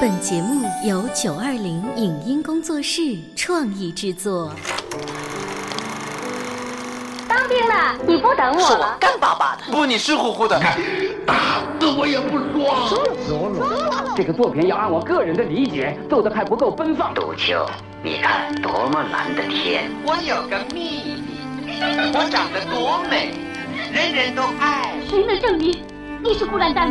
本节目由九二零影音工作室创意制作。当兵了，你不等我了？干巴巴的，不，你湿乎乎的。打死我也不说。这个作品要按我个人的理解做的还不够奔放。杜秋，你看多么蓝的天！我有个秘密，我长得多美，人人都爱。谁能证明你是孤兰丹？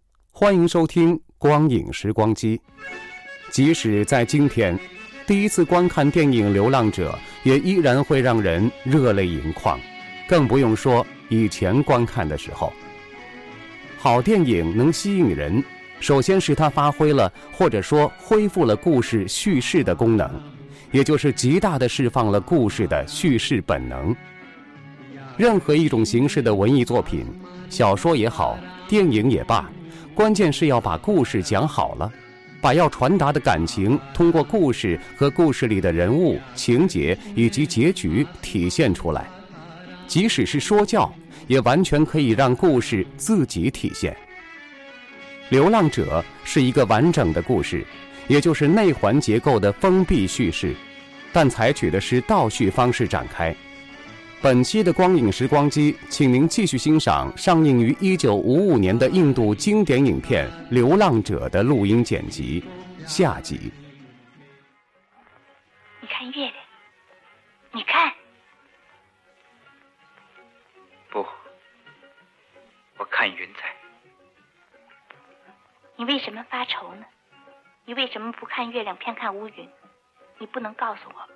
欢迎收听《光影时光机》。即使在今天，第一次观看电影《流浪者》也依然会让人热泪盈眶，更不用说以前观看的时候。好电影能吸引人，首先是它发挥了或者说恢复了故事叙事的功能，也就是极大的释放了故事的叙事本能。任何一种形式的文艺作品，小说也好，电影也罢。关键是要把故事讲好了，把要传达的感情通过故事和故事里的人物、情节以及结局体现出来。即使是说教，也完全可以让故事自己体现。《流浪者》是一个完整的故事，也就是内环结构的封闭叙事，但采取的是倒叙方式展开。本期的光影时光机，请您继续欣赏上映于一九五五年的印度经典影片《流浪者》的录音剪辑，下集。你看月亮，你看。不，我看云彩。你为什么发愁呢？你为什么不看月亮，偏看乌云？你不能告诉我吗？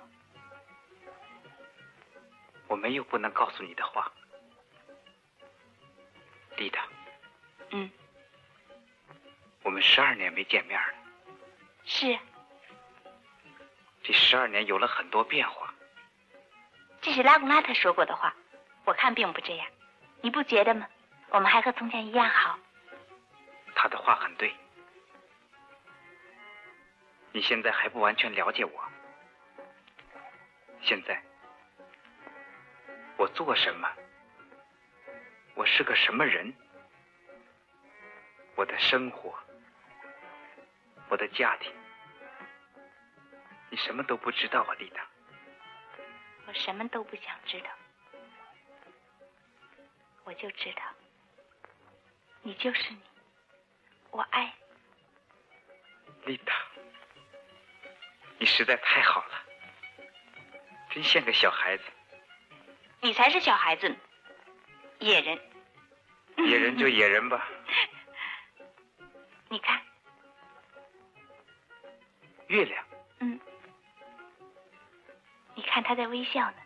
我没有不能告诉你的话，丽达。嗯。我们十二年没见面了。是。这十二年有了很多变化。这是拉古拉特说过的话，我看并不这样，你不觉得吗？我们还和从前一样好。他的话很对。你现在还不完全了解我。现在。我做什么？我是个什么人？我的生活，我的家庭，你什么都不知道啊，丽达。我什么都不想知道，我就知道，你就是你，我爱你。丽达，你实在太好了，真像个小孩子。你才是小孩子呢，野人。野人就野人吧。你看，月亮。嗯。你看他在微笑呢。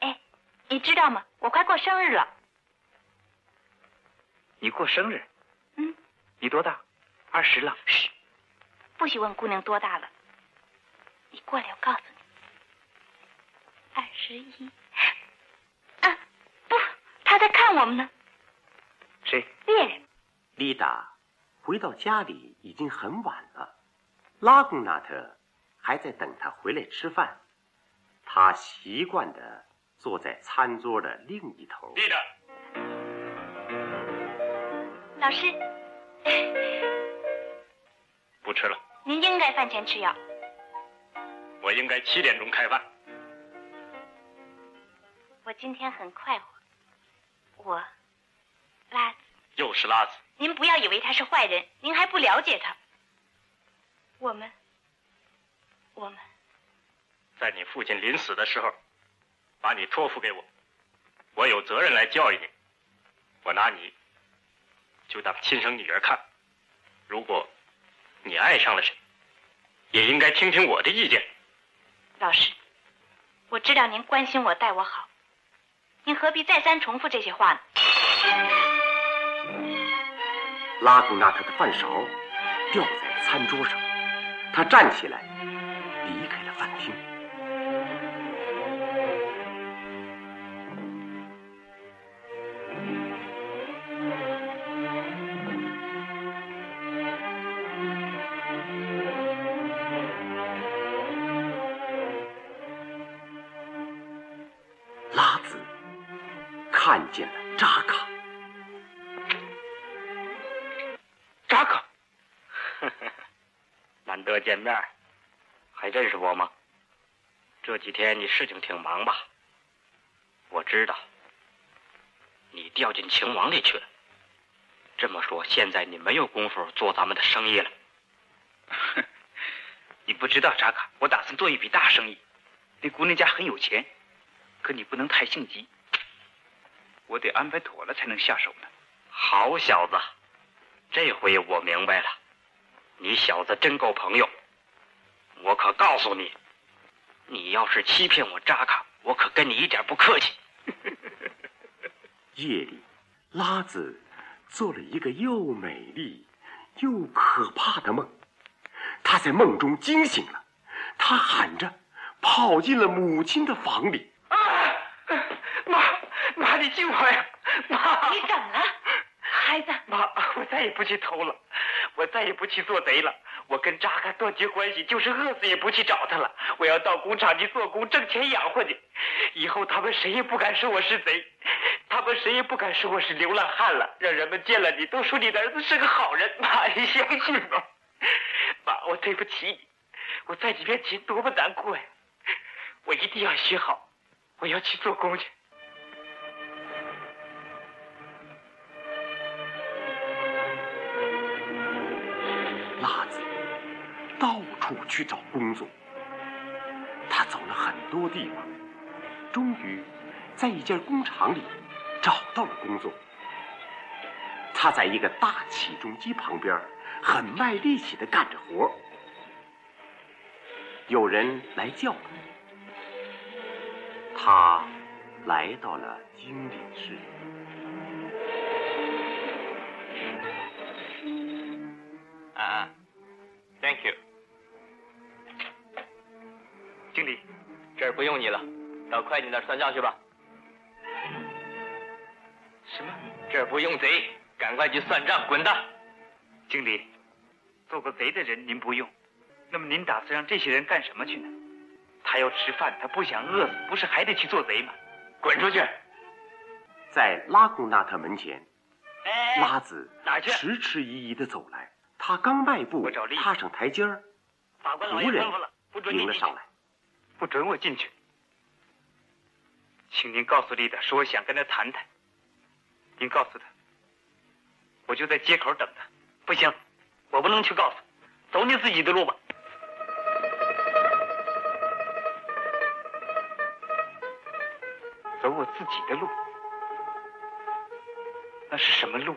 哎，你知道吗？我快过生日了。你过生日？嗯。你多大？二十了。嘘，不许问姑娘多大了。你过来，我告诉你。二十一，啊，不，他在看我们呢。谁？猎人。丽达，回到家里已经很晚了，拉贡纳特还在等他回来吃饭。他习惯的坐在餐桌的另一头。丽达，老师，不吃了。您应该饭前吃药。我应该七点钟开饭。我今天很快活。我，拉子。又是拉子。您不要以为他是坏人，您还不了解他。我们，我们，在你父亲临死的时候，把你托付给我，我有责任来教育你。我拿你，就当亲生女儿看。如果，你爱上了谁，也应该听听我的意见。老师，我知道您关心我，待我好。您何必再三重复这些话呢？拉古纳特的饭勺掉在餐桌上，他站起来离开了饭厅。难得见面，还认识我吗？这几天你事情挺忙吧？我知道，你掉进情网里去了。这么说，现在你没有功夫做咱们的生意了。你不知道，扎卡，我打算做一笔大生意。那姑娘家很有钱，可你不能太性急，我得安排妥了才能下手呢。好小子，这回我明白了，你小子真够朋友。我可告诉你，你要是欺骗我扎卡，我可跟你一点不客气。夜里，拉子做了一个又美丽又可怕的梦。他在梦中惊醒了，他喊着，跑进了母亲的房里。啊！妈，妈，你救我呀！妈，你怎么了，孩子？妈，我再也不去偷了，我再也不去做贼了。我跟扎克断绝关系，就是饿死也不去找他了。我要到工厂去做工，挣钱养活你。以后他们谁也不敢说我是贼，他们谁也不敢说我是流浪汉了。让人们见了你都说你的儿子是个好人。妈，你相信吗？妈，我对不起你，我在你面前多么难过呀！我一定要学好，我要去做工去。处去找工作，他走了很多地方，终于在一家工厂里找到了工作。他在一个大起重机旁边，很卖力气的干着活。有人来叫他，他来到了经理室。啊，Thank you，经理，这儿不用你了，到会计那儿算账去吧。什么？这儿不用贼，赶快去算账，滚蛋！经理，做个贼的人您不用，那么您打算让这些人干什么去呢？他要吃饭，他不想饿死，不是还得去做贼吗？滚出去！在拉古纳特门前，哎，拉子哪去迟迟疑疑的走来。他刚迈步踏上台阶儿，不准你进去迎了上来。不准我进去。请您告诉丽达，说我想跟他谈谈。您告诉他，我就在街口等他。不行，我不能去告诉，走你自己的路吧。走我自己的路，那是什么路？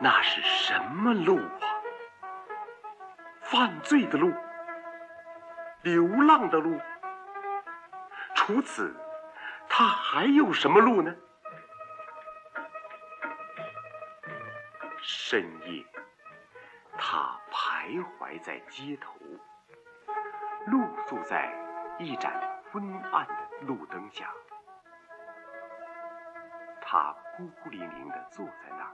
那是什么路啊？犯罪的路，流浪的路。除此，他还有什么路呢？深夜，他徘徊在街头，露宿在一盏昏暗的路灯下。他孤零零地坐在那儿。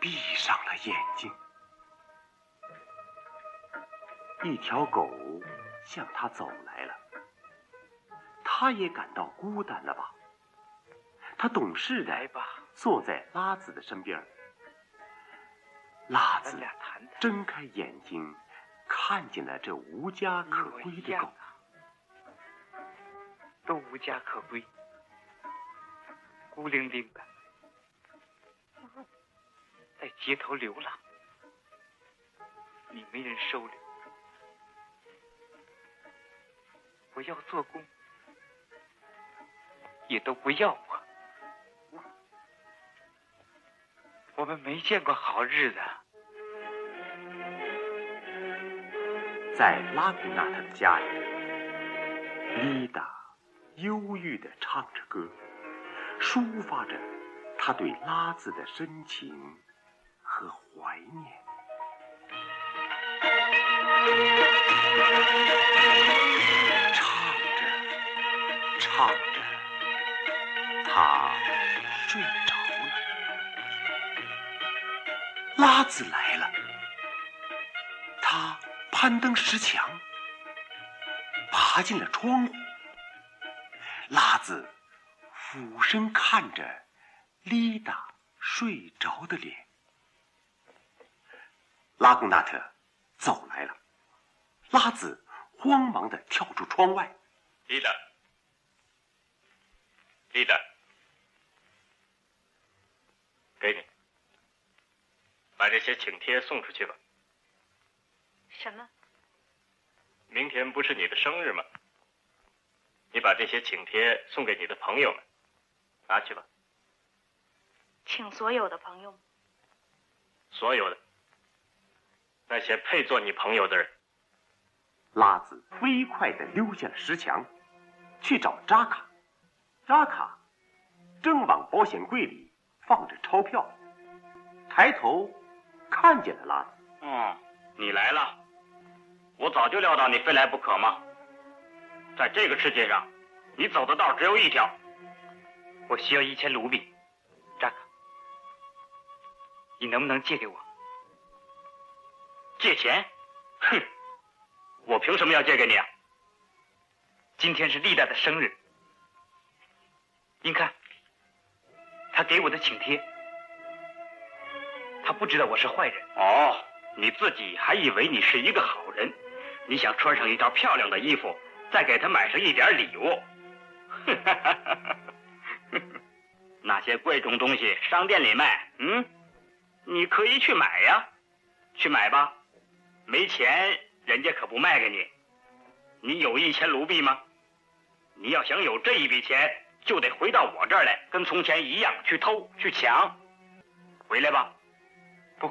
闭上了眼睛，一条狗向他走来了。他也感到孤单了吧？他懂事的，坐在拉子的身边。拉子。睁开眼睛，看见了这无家可归的狗。都无家可归，孤零零的。在街头流浪，你没人收留。我要做工，也都不要我。我们没见过好日子。在拉古纳特的家里，丽达忧郁的唱着歌，抒发着他对拉子的深情和怀念。唱着，他睡着了。拉子来了，他攀登石墙，爬进了窗户。拉子俯身看着丽达睡着的脸。拉贡纳特走来了，拉子慌忙的跳出窗外。丽达，丽达，给你，把这些请帖送出去吧。什么？明天不是你的生日吗？你把这些请帖送给你的朋友们，拿去吧。请所有的朋友们。所有的那些配做你朋友的人。拉子飞快地溜下了石墙，去找扎卡。扎卡正往保险柜里放着钞票，抬头看见了拉子。嗯，你来了，我早就料到你非来不可嘛。在这个世界上，你走的道只有一条。我需要一千卢比，扎卡，你能不能借给我？借钱？哼，我凭什么要借给你啊？今天是丽达的生日，您看，他给我的请帖，他不知道我是坏人。哦，你自己还以为你是一个好人，你想穿上一套漂亮的衣服。再给他买上一点礼物，那些贵重东西商店里卖，嗯，你可以去买呀，去买吧，没钱人家可不卖给你。你有一千卢币吗？你要想有这一笔钱，就得回到我这儿来，跟从前一样去偷去抢。回来吧，不，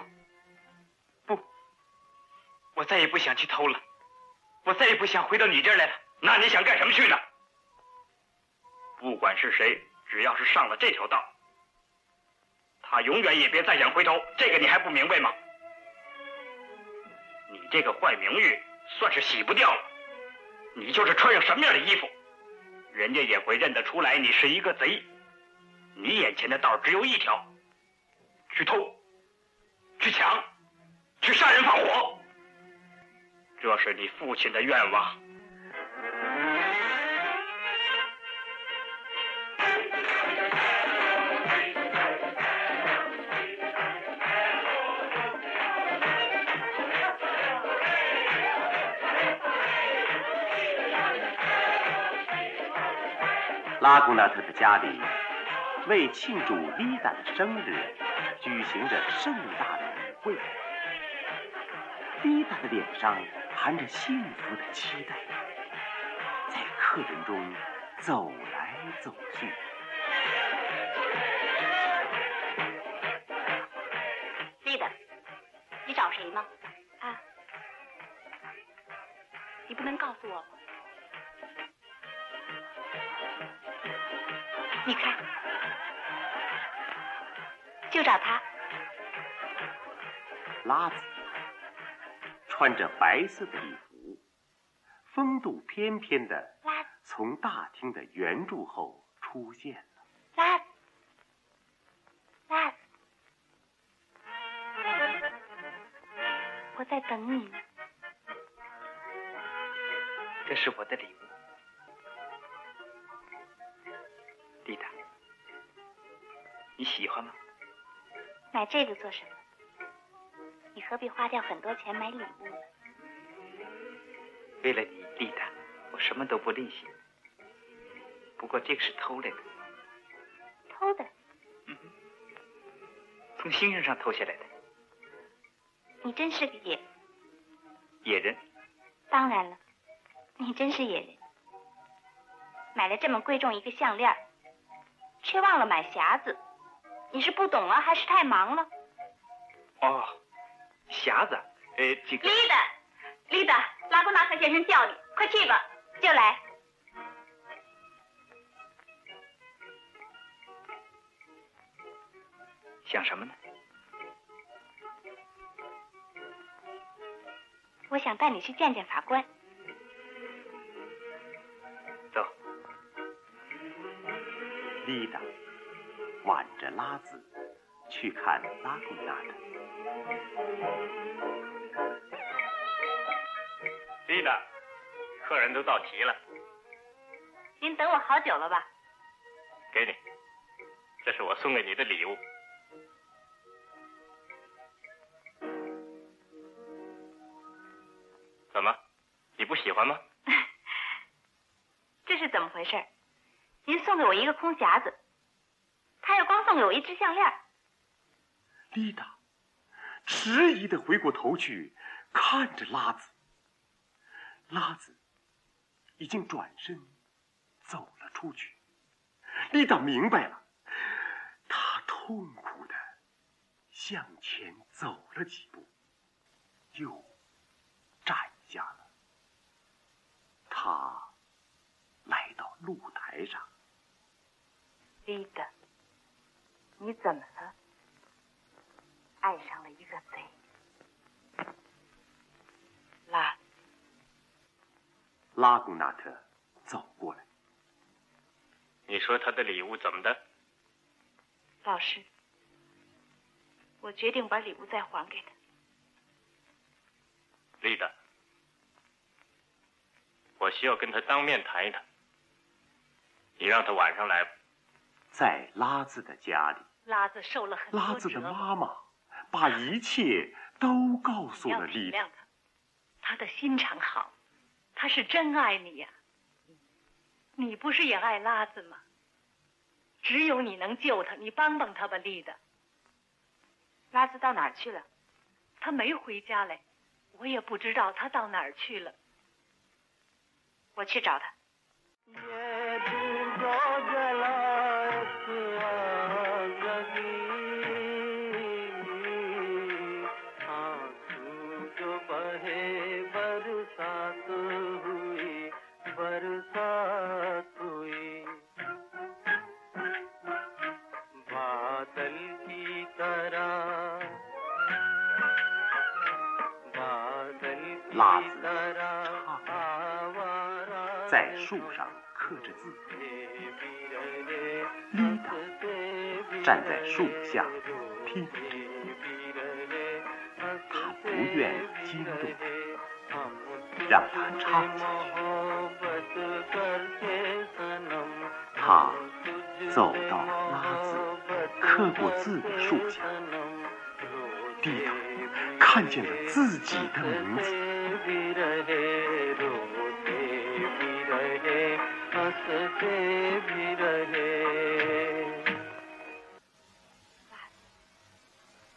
不，我再也不想去偷了，我再也不想回到你这儿来了。那你想干什么去呢？不管是谁，只要是上了这条道，他永远也别再想回头。这个你还不明白吗？你这个坏名誉算是洗不掉了。你就是穿上什么样的衣服，人家也会认得出来你是一个贼。你眼前的道只有一条：去偷、去抢、去杀人放火。这是你父亲的愿望。拉古纳特的家里，为庆祝丽达的生日，举行着盛大的舞会。丽达的脸上含着幸福的期待，在客人中走来走去。丽达，你找谁吗？啊，你不能告诉我你看，就找他。拉子穿着白色的礼服，风度翩翩的从大厅的圆柱后出现了。拉子，拉子，我在等你呢。这是我的礼物。买这个做什么？你何必花掉很多钱买礼物呢？为了你，丽达，我什么都不吝惜。不过这个是偷来的。偷的？嗯，从星星上偷下来的。你真是个野野人。当然了，你真是野人。买了这么贵重一个项链。却忘了买匣子，你是不懂了还是太忙了？哦，匣子，呃，这个。丽达，丽达，拉古纳克先生叫你，快去吧，就来。想什么呢？我想带你去见见法官。走。丽达挽着拉子去看拉贡纳的。丽达，客人都到齐了。您等我好久了吧？给你，这是我送给你的礼物。怎么，你不喜欢吗？这是怎么回事？您送给我一个空匣子，他又光送给我一只项链。丽达迟疑的回过头去看着拉子，拉子已经转身走了出去。丽达明白了，他痛苦的向前走了几步，又站下了。他来到露台上。丽达，你怎么了？爱上了一个贼？拉拉古纳特走过来。你说他的礼物怎么的？老师，我决定把礼物再还给他。丽达，我需要跟他当面谈一谈。你让他晚上来吧。在拉子的家里，拉子受了很多拉子的妈妈把一切都告诉了丽达。他的心肠好，他是真爱你呀。你不是也爱拉子吗？只有你能救他，你帮帮他吧，丽的。拉子到哪儿去了？他没回家来，我也不知道他到哪儿去了。我去找他。拉子唱，在树上刻着字。丽达站在树下听，他不愿惊动他，让他唱下去。他走到拉子刻过字的树下，低头看见了自己的名字。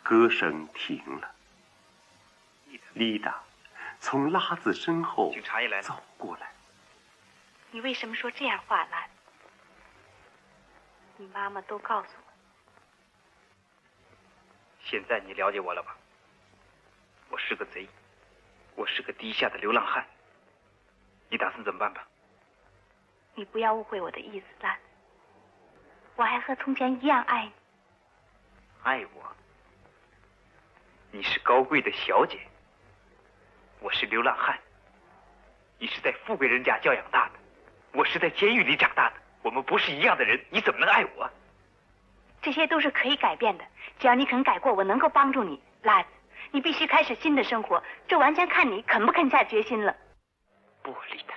歌声停了，丽达从拉子身后走过来。你为什么说这样话，拉子？你妈妈都告诉我。现在你了解我了吧？我是个贼。我是个低下的流浪汉，你打算怎么办吧？你不要误会我的意思，啦。我还和从前一样爱你。爱我？你是高贵的小姐，我是流浪汉。你是在富贵人家教养大的，我是在监狱里长大的，我们不是一样的人，你怎么能爱我？这些都是可以改变的，只要你肯改过，我能够帮助你，拉子。你必须开始新的生活，这完全看你肯不肯下决心了。不，丽达，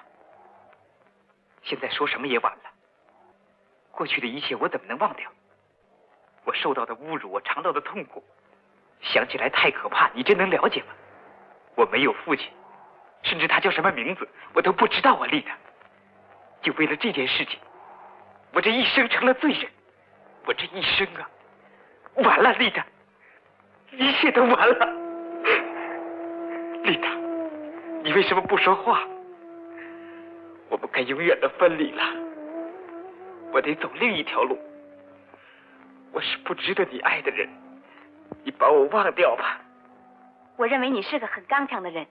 现在说什么也晚了。过去的一切我怎么能忘掉？我受到的侮辱，我尝到的痛苦，想起来太可怕。你真能了解吗？我没有父亲，甚至他叫什么名字我都不知道啊，丽达。就为了这件事情，我这一生成了罪人。我这一生啊，完了，丽达，一切都完了。丽达，你为什么不说话？我们该永远的分离了。我得走另一条路。我是不值得你爱的人，你把我忘掉吧。我认为你是个很刚强的人，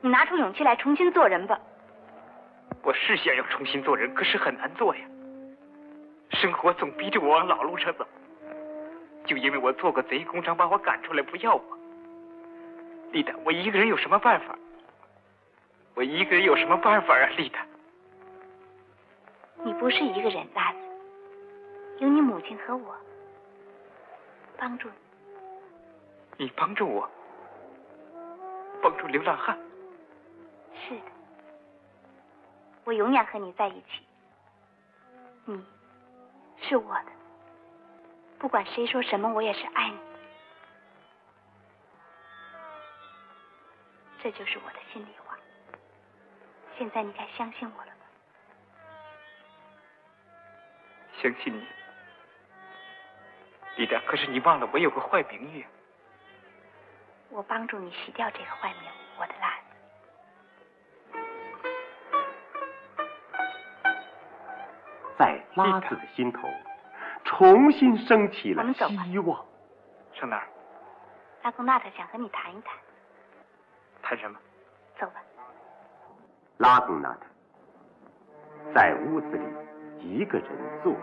你拿出勇气来重新做人吧。我是想要重新做人，可是很难做呀。生活总逼着我往老路上走。就因为我做过贼，工厂把我赶出来不要我。丽达，我一个人有什么办法？我一个人有什么办法啊，丽达？你不是一个人，拉子，有你母亲和我帮助你。你帮助我？帮助流浪汉？是的，我永远和你在一起。你是我的，不管谁说什么，我也是爱你的。这就是我的心里话。现在你该相信我了吧？相信你，丽达。可是你忘了，我有个坏名誉。我帮助你洗掉这个坏名，我的拉子。在拉子的心头，重新升起了希望。上哪儿？拉贡纳特想和你谈一谈。谈什么？走吧。拉贡纳特在屋子里一个人坐着，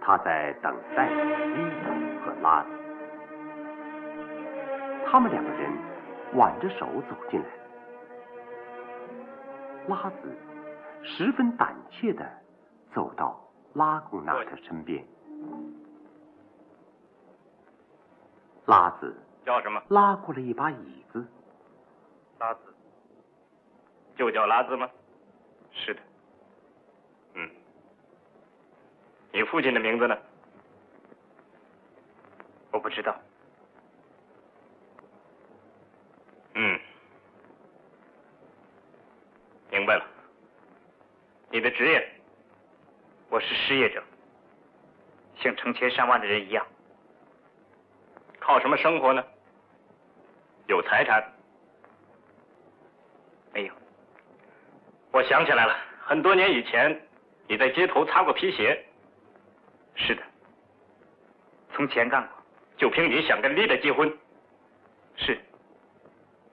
他在等待伊达和拉子。他们两个人挽着手走进来，拉子十分胆怯的走到拉贡纳特身边。拉子叫什么？拉过了一把椅子。拉子，就叫拉子吗？是的。嗯。你父亲的名字呢？我不知道。嗯，明白了。你的职业？我是失业者，像成千上万的人一样。靠什么生活呢？有财产？没有。我想起来了，很多年以前，你在街头擦过皮鞋。是的，从前干过。就凭你想跟丽达结婚？是。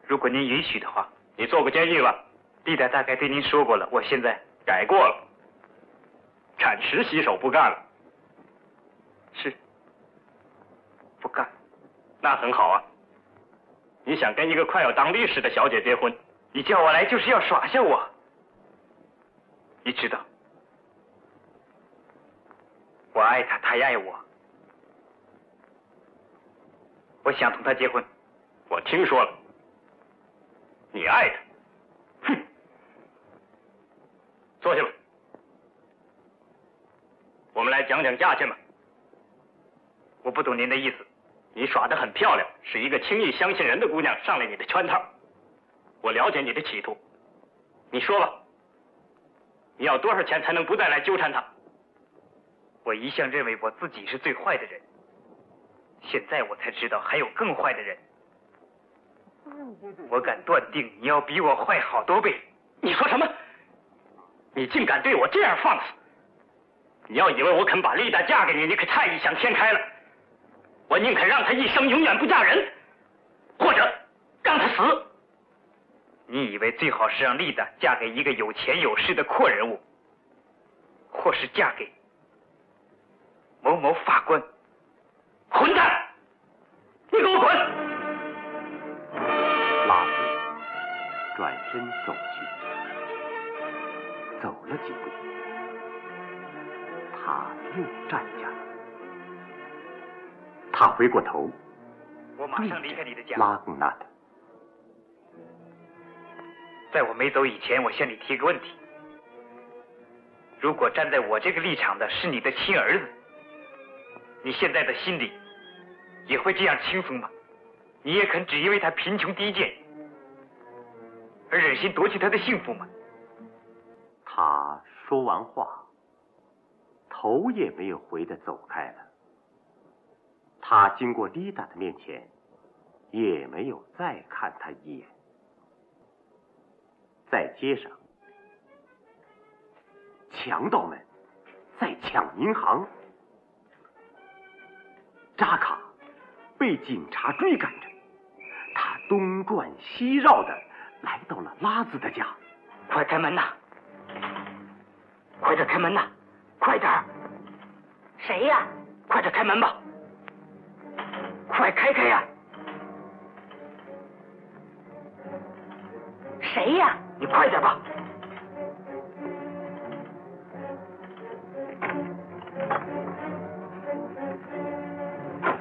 如果您允许的话，你坐过监狱吧？丽达大概对您说过了。我现在改过了，铲石洗手不干了。是，不干。那很好啊。你想跟一个快要当律师的小姐结婚？你叫我来就是要耍下我。你知道，我爱她，她爱我。我想同她结婚。我听说了。你爱她？哼！坐下吧，来讲讲价钱吧。我不懂您的意思。你耍得很漂亮，是一个轻易相信人的姑娘上了你的圈套。我了解你的企图，你说吧，你要多少钱才能不再来纠缠他？我一向认为我自己是最坏的人，现在我才知道还有更坏的人。我敢断定你要比我坏好多倍。你说什么？你竟敢对我这样放肆！你要以为我肯把丽达嫁给你，你可太异想天开了。我宁肯让她一生永远不嫁人，或者让她死。你以为最好是让丽达嫁给一个有钱有势的阔人物，或是嫁给某某法官？混蛋！你给我滚！拉子转身走去，走了几步，他又站下来。他回过头，我马上离开你的家。拉贡纳特，在我没走以前，我向你提个问题：如果站在我这个立场的是你的亲儿子，你现在的心里也会这样轻松吗？你也肯只因为他贫穷低贱而忍心夺去他的幸福吗？他说完话，头也没有回的走开了。他经过丽达的面前，也没有再看他一眼。在街上，强盗们在抢银行，扎卡被警察追赶着，他东转西绕的来到了拉子的家。快开门呐！快点开门呐！快点！谁呀？快点开门吧！快开开呀！谁呀？你快点吧！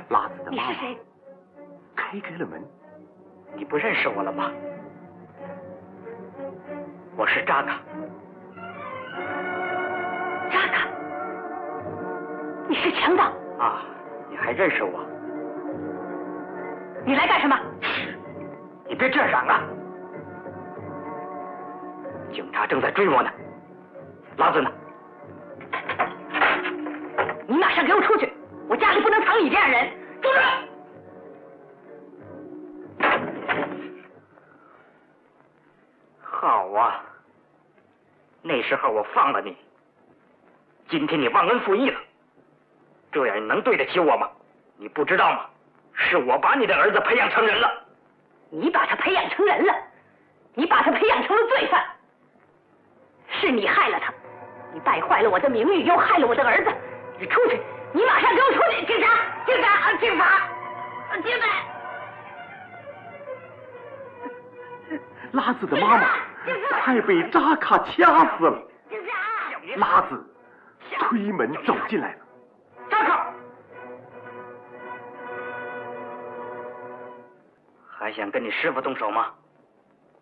拉子的妈妈你是谁？开开了门，你不认识我了吗？我是扎卡。你是强盗，啊，你还认识我？你来干什么？你别这样嚷啊！警察正在追我呢。拉子呢？你马上给我出去！我家里不能藏你这样人。住手！好啊，那时候我放了你，今天你忘恩负义了，这样你能对得起我吗？你不知道吗？是我把你的儿子培养成人了。你把他培养成人了，你把他培养成了罪犯，是你害了他，你败坏了我的名誉，又害了我的儿子。你出去！你马上给我出去！警察！警察！啊警察！进来！拉子的妈妈快被扎卡掐死了。警察！拉子推门走进来了。还想跟你师傅动手吗？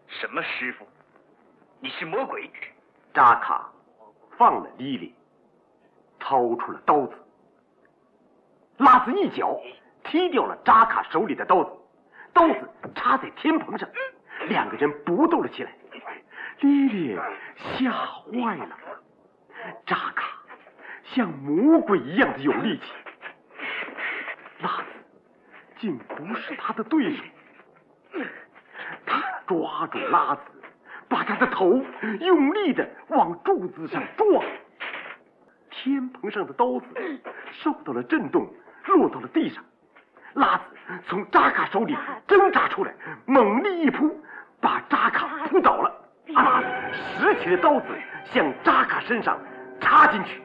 什么师傅？你是魔鬼！扎卡放了莉莉，掏出了刀子。拉子一脚踢掉了扎卡手里的刀子，刀子插在天棚上，两个人搏斗了起来。莉莉吓坏了，扎卡像魔鬼一样的有力气，拉子竟不是他的对手。他抓住拉子，把他的头用力的往柱子上撞。天棚上的刀子 受到了震动，落到了地上。拉子从扎卡手里挣扎出来，猛力一扑，把扎卡扑倒了。拉子拾起了刀子，向扎卡身上插进去。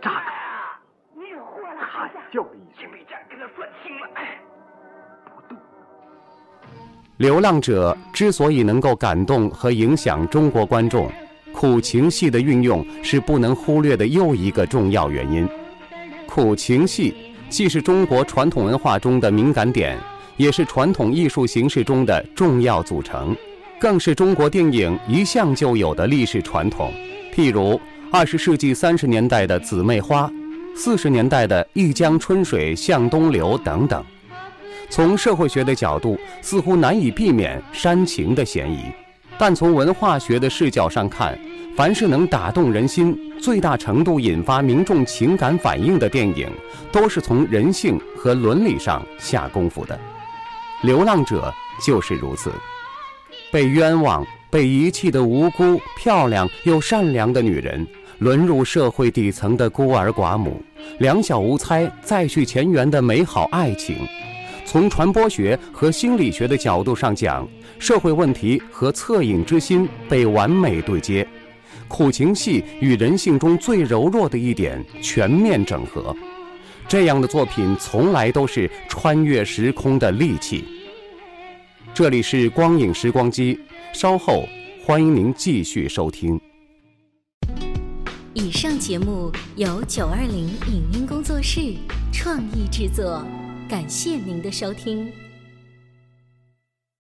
扎卡惨叫了一声，跟他算清了。流浪者之所以能够感动和影响中国观众，苦情戏的运用是不能忽略的又一个重要原因。苦情戏既是中国传统文化中的敏感点，也是传统艺术形式中的重要组成，更是中国电影一向就有的历史传统。譬如二十世纪三十年代的《姊妹花》，四十年代的《一江春水向东流》等等。从社会学的角度，似乎难以避免煽情的嫌疑，但从文化学的视角上看，凡是能打动人心、最大程度引发民众情感反应的电影，都是从人性和伦理上下功夫的。《流浪者》就是如此，被冤枉、被遗弃的无辜、漂亮又善良的女人，沦入社会底层的孤儿寡母，两小无猜、再续前缘的美好爱情。从传播学和心理学的角度上讲，社会问题和恻隐之心被完美对接，苦情戏与人性中最柔弱的一点全面整合。这样的作品从来都是穿越时空的利器。这里是光影时光机，稍后欢迎您继续收听。以上节目由九二零影音工作室创意制作。感谢您的收听。